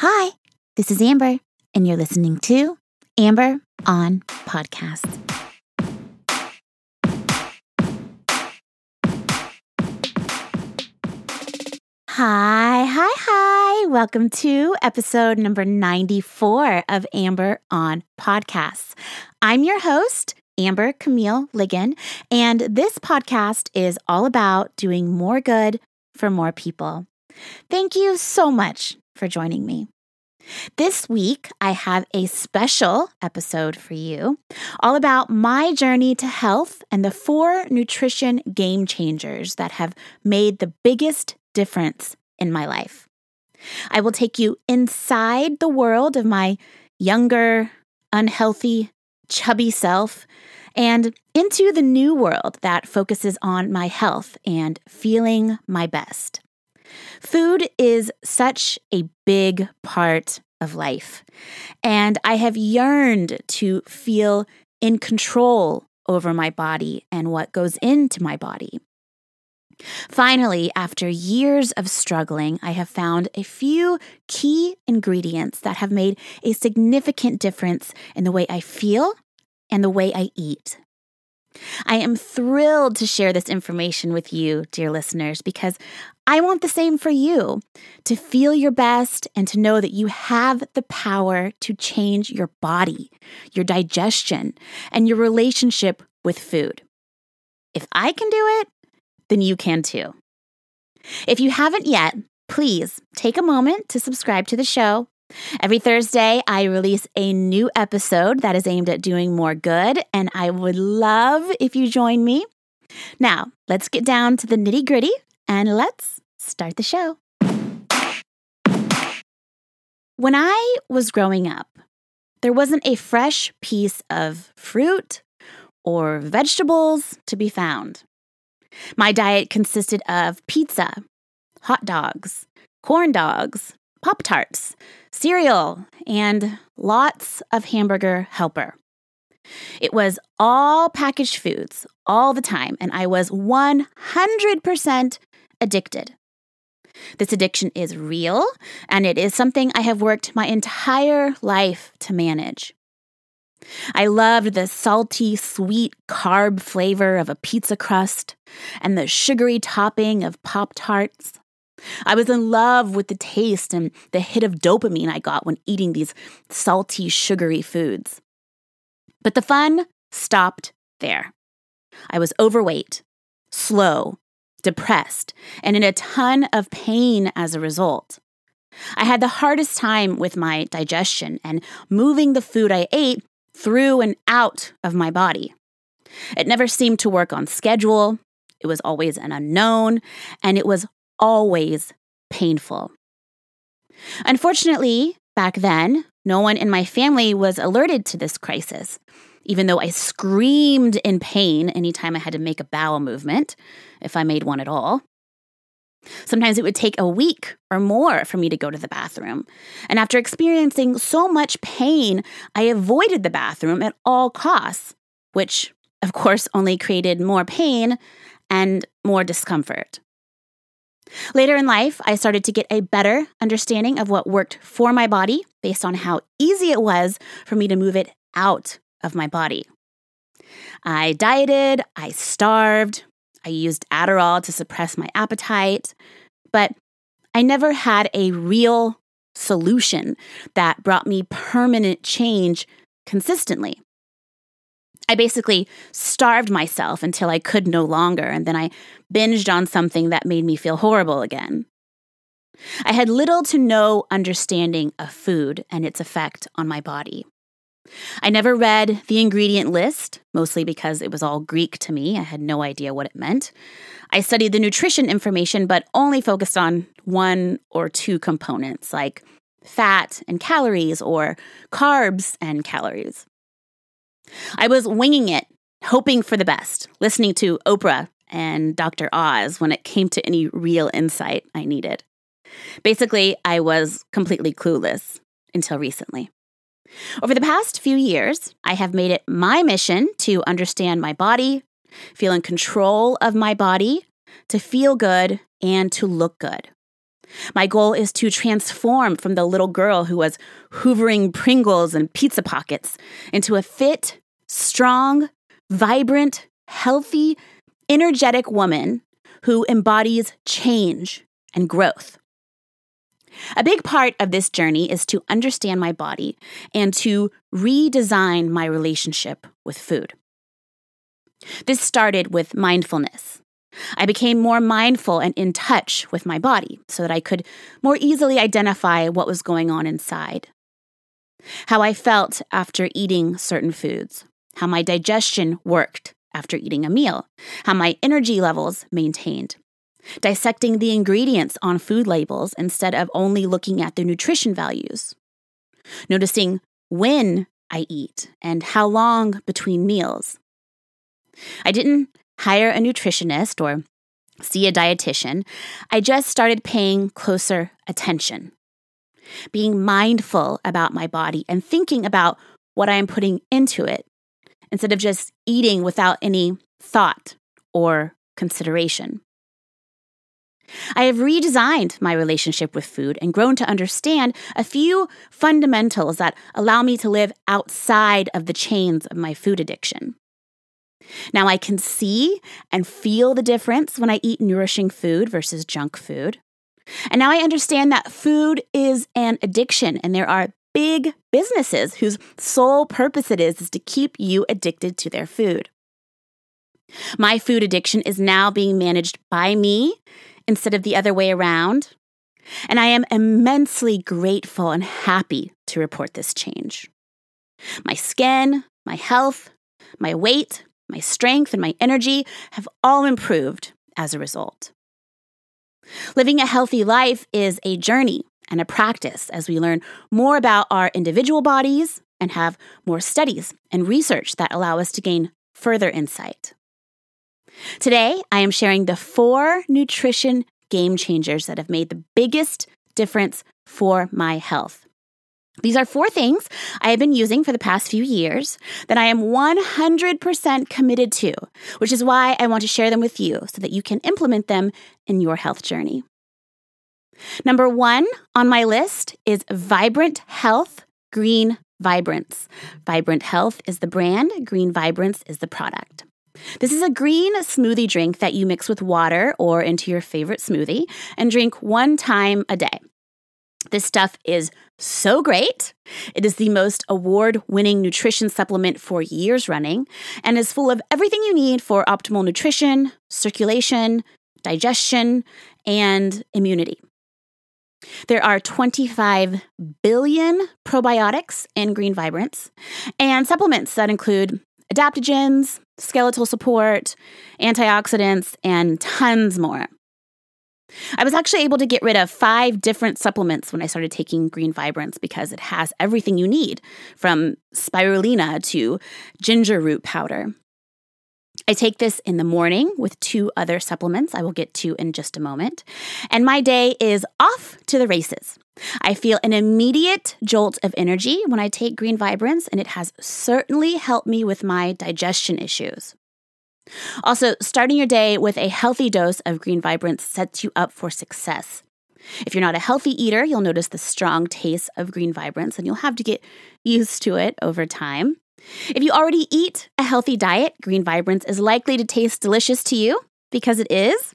Hi, this is Amber, and you're listening to Amber on Podcast. Hi, hi, hi. Welcome to episode number 94 of Amber on Podcasts. I'm your host, Amber Camille Ligon, and this podcast is all about doing more good for more people. Thank you so much for joining me. This week, I have a special episode for you all about my journey to health and the four nutrition game changers that have made the biggest difference in my life. I will take you inside the world of my younger, unhealthy, chubby self and into the new world that focuses on my health and feeling my best. Food is such a big part of life, and I have yearned to feel in control over my body and what goes into my body. Finally, after years of struggling, I have found a few key ingredients that have made a significant difference in the way I feel and the way I eat. I am thrilled to share this information with you, dear listeners, because I want the same for you to feel your best and to know that you have the power to change your body, your digestion, and your relationship with food. If I can do it, then you can too. If you haven't yet, please take a moment to subscribe to the show Every Thursday, I release a new episode that is aimed at doing more good, and I would love if you join me. Now, let's get down to the nitty gritty and let's start the show. When I was growing up, there wasn't a fresh piece of fruit or vegetables to be found. My diet consisted of pizza, hot dogs, corn dogs, Pop Tarts, cereal, and lots of hamburger helper. It was all packaged foods all the time, and I was 100% addicted. This addiction is real, and it is something I have worked my entire life to manage. I loved the salty, sweet carb flavor of a pizza crust and the sugary topping of Pop Tarts. I was in love with the taste and the hit of dopamine I got when eating these salty, sugary foods. But the fun stopped there. I was overweight, slow, depressed, and in a ton of pain as a result. I had the hardest time with my digestion and moving the food I ate through and out of my body. It never seemed to work on schedule. It was always an unknown, and it was always painful. Unfortunately, back then, no one in my family was alerted to this crisis, even though I screamed in pain anytime I had to make a bowel movement, if I made one at all. Sometimes it would take a week or more for me to go to the bathroom. And after experiencing so much pain, I avoided the bathroom at all costs, which, of course, only created more pain and more discomfort. Later in life, I started to get a better understanding of what worked for my body based on how easy it was for me to move it out of my body. I dieted, I starved, I used Adderall to suppress my appetite, but I never had a real solution that brought me permanent change consistently. I basically starved myself until I could no longer, and then I binged on something that made me feel horrible again. I had little to no understanding of food and its effect on my body. I never read the ingredient list, mostly because it was all Greek to me. I had no idea what it meant. I studied the nutrition information, but only focused on one or two components like fat and calories or carbs and calories. I was winging it, hoping for the best, listening to Oprah and Dr. Oz when it came to any real insight I needed. Basically, I was completely clueless until recently. Over the past few years, I have made it my mission to understand my body, feel in control of my body, to feel good, and to look good. My goal is to transform from the little girl who was hoovering Pringles and pizza pockets into a fit, strong, vibrant, healthy, energetic woman who embodies change and growth. A big part of this journey is to understand my body and to redesign my relationship with food. This started with mindfulness. I became more mindful and in touch with my body so that I could more easily identify what was going on inside. How I felt after eating certain foods, how my digestion worked after eating a meal, how my energy levels maintained. Dissecting the ingredients on food labels instead of only looking at the nutrition values. Noticing when I eat and how long between meals. I didn't hire a nutritionist or see a dietitian. I just started paying closer attention, being mindful about my body and thinking about what I am putting into it instead of just eating without any thought or consideration. I have redesigned my relationship with food and grown to understand a few fundamentals that allow me to live outside of the chains of my food addiction. Now I can see and feel the difference when I eat nourishing food versus junk food. And now I understand that food is an addiction and there are big businesses whose sole purpose it is is to keep you addicted to their food. My food addiction is now being managed by me instead of the other way around. And I am immensely grateful and happy to report this change. My skin, my health, my weight, my strength, and my energy have all improved as a result. Living a healthy life is a journey and a practice as we learn more about our individual bodies and have more studies and research that allow us to gain further insight. Today, I am sharing the four nutrition game changers that have made the biggest difference for my health. These are four things I have been using for the past few years that I am 100% committed to, which is why I want to share them with you so that you can implement them in your health journey. Number one on my list is Vibrant Health Green Vibrance. Vibrant Health is the brand, Green Vibrance is the product. This is a green smoothie drink that you mix with water or into your favorite smoothie and drink one time a day. This stuff is so great. It is the most award winning nutrition supplement for years running and is full of everything you need for optimal nutrition, circulation, digestion, and immunity. There are 25 billion probiotics in Green Vibrance and supplements that include adaptogens, skeletal support, antioxidants, and tons more. I was actually able to get rid of five different supplements when I started taking Green Vibrance because it has everything you need from spirulina to ginger root powder. I take this in the morning with two other supplements I will get to in just a moment, and my day is off to the races. I feel an immediate jolt of energy when I take Green Vibrance, and it has certainly helped me with my digestion issues. Also, starting your day with a healthy dose of Green Vibrance sets you up for success. If you're not a healthy eater, you'll notice the strong taste of Green Vibrance and you'll have to get used to it over time. If you already eat a healthy diet, Green Vibrance is likely to taste delicious to you because it is.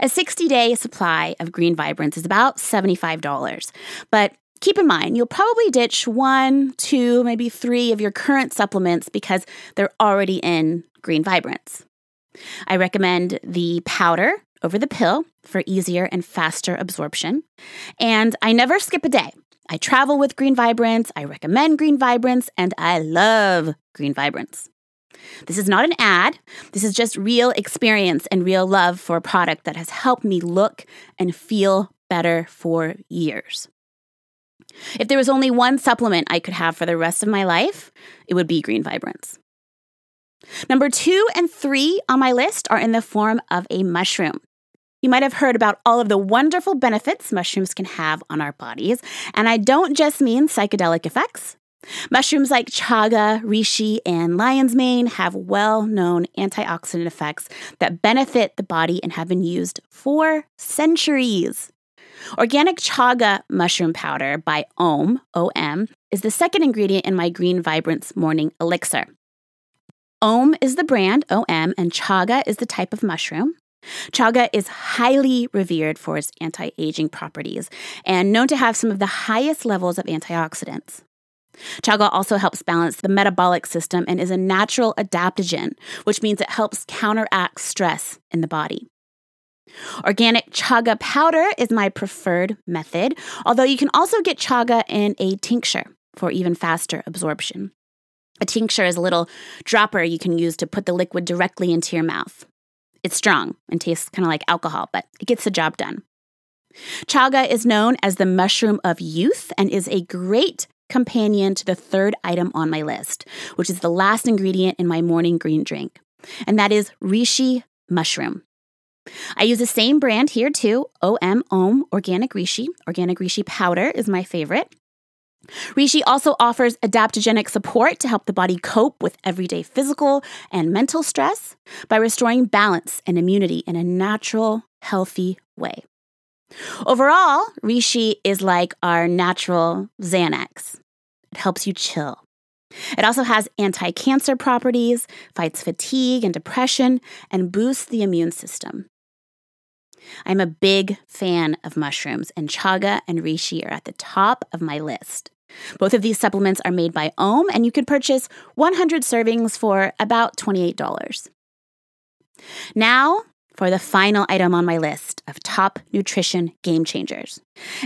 A 60 day supply of Green Vibrance is about $75, but keep in mind you'll probably ditch one, two, maybe three of your current supplements because they're already in Green Vibrance. I recommend the powder over the pill for easier and faster absorption. And I never skip a day. I travel with Green Vibrance, I recommend Green Vibrance, and I love Green Vibrance. This is not an ad. This is just real experience and real love for a product that has helped me look and feel better for years. If there was only one supplement I could have for the rest of my life, it would be Green Vibrance. Number two and three on my list are in the form of a mushroom. You might have heard about all of the wonderful benefits mushrooms can have on our bodies, and I don't just mean psychedelic effects. Mushrooms like chaga, reishi, and lion's mane have well known antioxidant effects that benefit the body and have been used for centuries. Organic chaga mushroom powder by OM, OM, is the second ingredient in my Green Vibrance morning elixir. OM is the brand, OM, and chaga is the type of mushroom. Chaga is highly revered for its anti aging properties and known to have some of the highest levels of antioxidants. Chaga also helps balance the metabolic system and is a natural adaptogen, which means it helps counteract stress in the body. Organic chaga powder is my preferred method, although you can also get chaga in a tincture for even faster absorption. A tincture is a little dropper you can use to put the liquid directly into your mouth. It's strong and tastes kind of like alcohol, but it gets the job done. Chaga is known as the mushroom of youth and is a great companion to the third item on my list, which is the last ingredient in my morning green drink, and that is reishi mushroom. I use the same brand here too, OM Om Organic Reishi. Organic Reishi powder is my favorite. Reishi also offers adaptogenic support to help the body cope with everyday physical and mental stress by restoring balance and immunity in a natural, healthy way. Overall, Reishi is like our natural Xanax. It helps you chill. It also has anti cancer properties, fights fatigue and depression, and boosts the immune system. I'm a big fan of mushrooms, and chaga and reishi are at the top of my list. Both of these supplements are made by Om, and you can purchase 100 servings for about $28. Now, for the final item on my list of top nutrition game changers,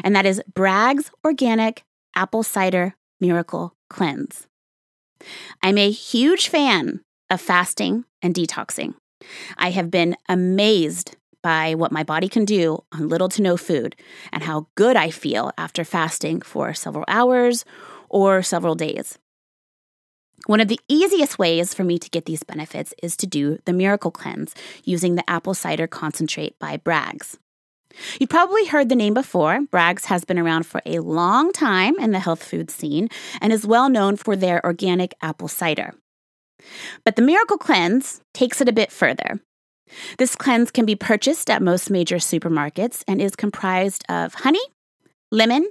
and that is Bragg's Organic Apple Cider Miracle Cleanse. I'm a huge fan of fasting and detoxing. I have been amazed by what my body can do on little to no food and how good I feel after fasting for several hours or several days. One of the easiest ways for me to get these benefits is to do the Miracle Cleanse using the apple cider concentrate by Bragg's. You've probably heard the name before. Bragg's has been around for a long time in the health food scene and is well known for their organic apple cider. But the Miracle Cleanse takes it a bit further. This cleanse can be purchased at most major supermarkets and is comprised of honey, lemon,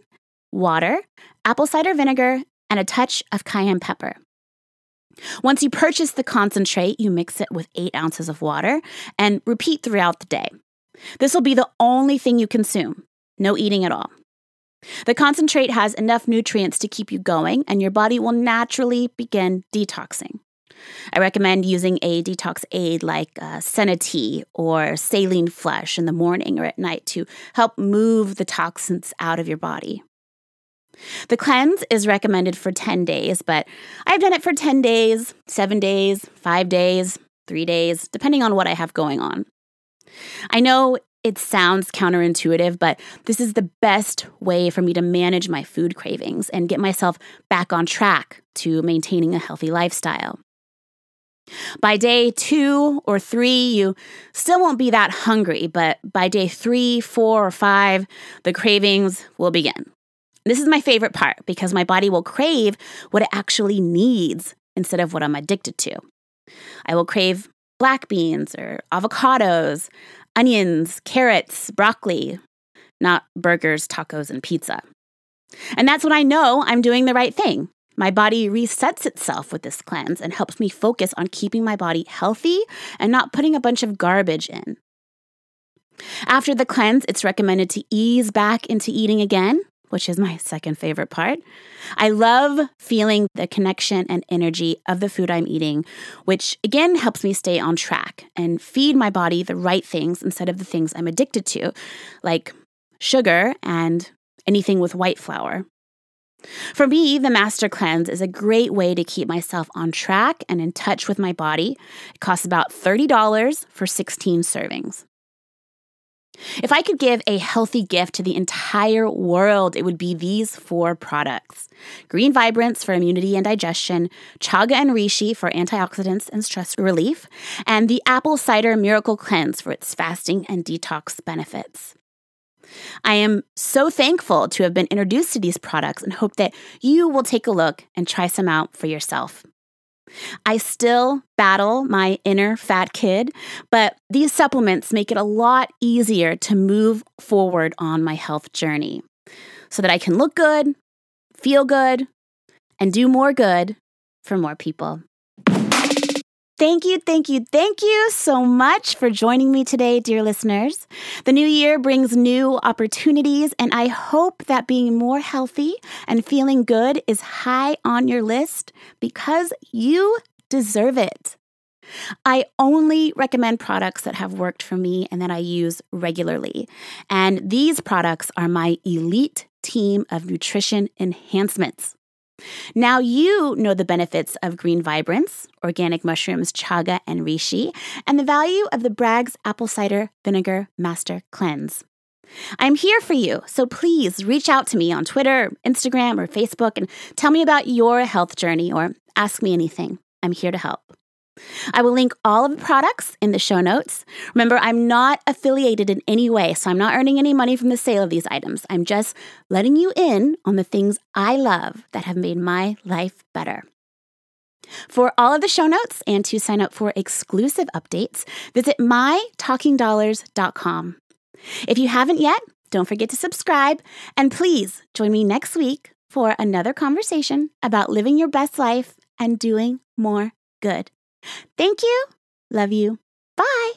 water, apple cider vinegar, and a touch of cayenne pepper. Once you purchase the concentrate, you mix it with eight ounces of water and repeat throughout the day. This will be the only thing you consume, no eating at all. The concentrate has enough nutrients to keep you going, and your body will naturally begin detoxing. I recommend using a detox aid like uh, Senna tea or saline flush in the morning or at night to help move the toxins out of your body. The cleanse is recommended for 10 days, but I've done it for 10 days, 7 days, 5 days, 3 days, depending on what I have going on. I know it sounds counterintuitive, but this is the best way for me to manage my food cravings and get myself back on track to maintaining a healthy lifestyle. By day two or three, you still won't be that hungry, but by day three, four, or five, the cravings will begin. This is my favorite part because my body will crave what it actually needs instead of what I'm addicted to. I will crave black beans or avocados, onions, carrots, broccoli, not burgers, tacos, and pizza. And that's when I know I'm doing the right thing. My body resets itself with this cleanse and helps me focus on keeping my body healthy and not putting a bunch of garbage in. After the cleanse, it's recommended to ease back into eating again, which is my second favorite part. I love feeling the connection and energy of the food I'm eating, which again helps me stay on track and feed my body the right things instead of the things I'm addicted to, like sugar and anything with white flour. For me, the Master Cleanse is a great way to keep myself on track and in touch with my body. It costs about $30 for 16 servings. If I could give a healthy gift to the entire world, it would be these four products Green Vibrance for immunity and digestion, Chaga and Reishi for antioxidants and stress relief, and the Apple Cider Miracle Cleanse for its fasting and detox benefits. I am so thankful to have been introduced to these products and hope that you will take a look and try some out for yourself. I still battle my inner fat kid, but these supplements make it a lot easier to move forward on my health journey so that I can look good, feel good, and do more good for more people. Thank you, thank you, thank you so much for joining me today, dear listeners. The new year brings new opportunities, and I hope that being more healthy and feeling good is high on your list because you deserve it. I only recommend products that have worked for me and that I use regularly. And these products are my elite team of nutrition enhancements. Now you know the benefits of green vibrance, organic mushrooms, chaga, and reishi, and the value of the Bragg's apple cider vinegar master cleanse. I'm here for you, so please reach out to me on Twitter, Instagram, or Facebook and tell me about your health journey or ask me anything. I'm here to help. I will link all of the products in the show notes. Remember, I'm not affiliated in any way, so I'm not earning any money from the sale of these items. I'm just letting you in on the things I love that have made my life better. For all of the show notes and to sign up for exclusive updates, visit mytalkingdollars.com. If you haven't yet, don't forget to subscribe and please join me next week for another conversation about living your best life and doing more good. Thank you. Love you. Bye.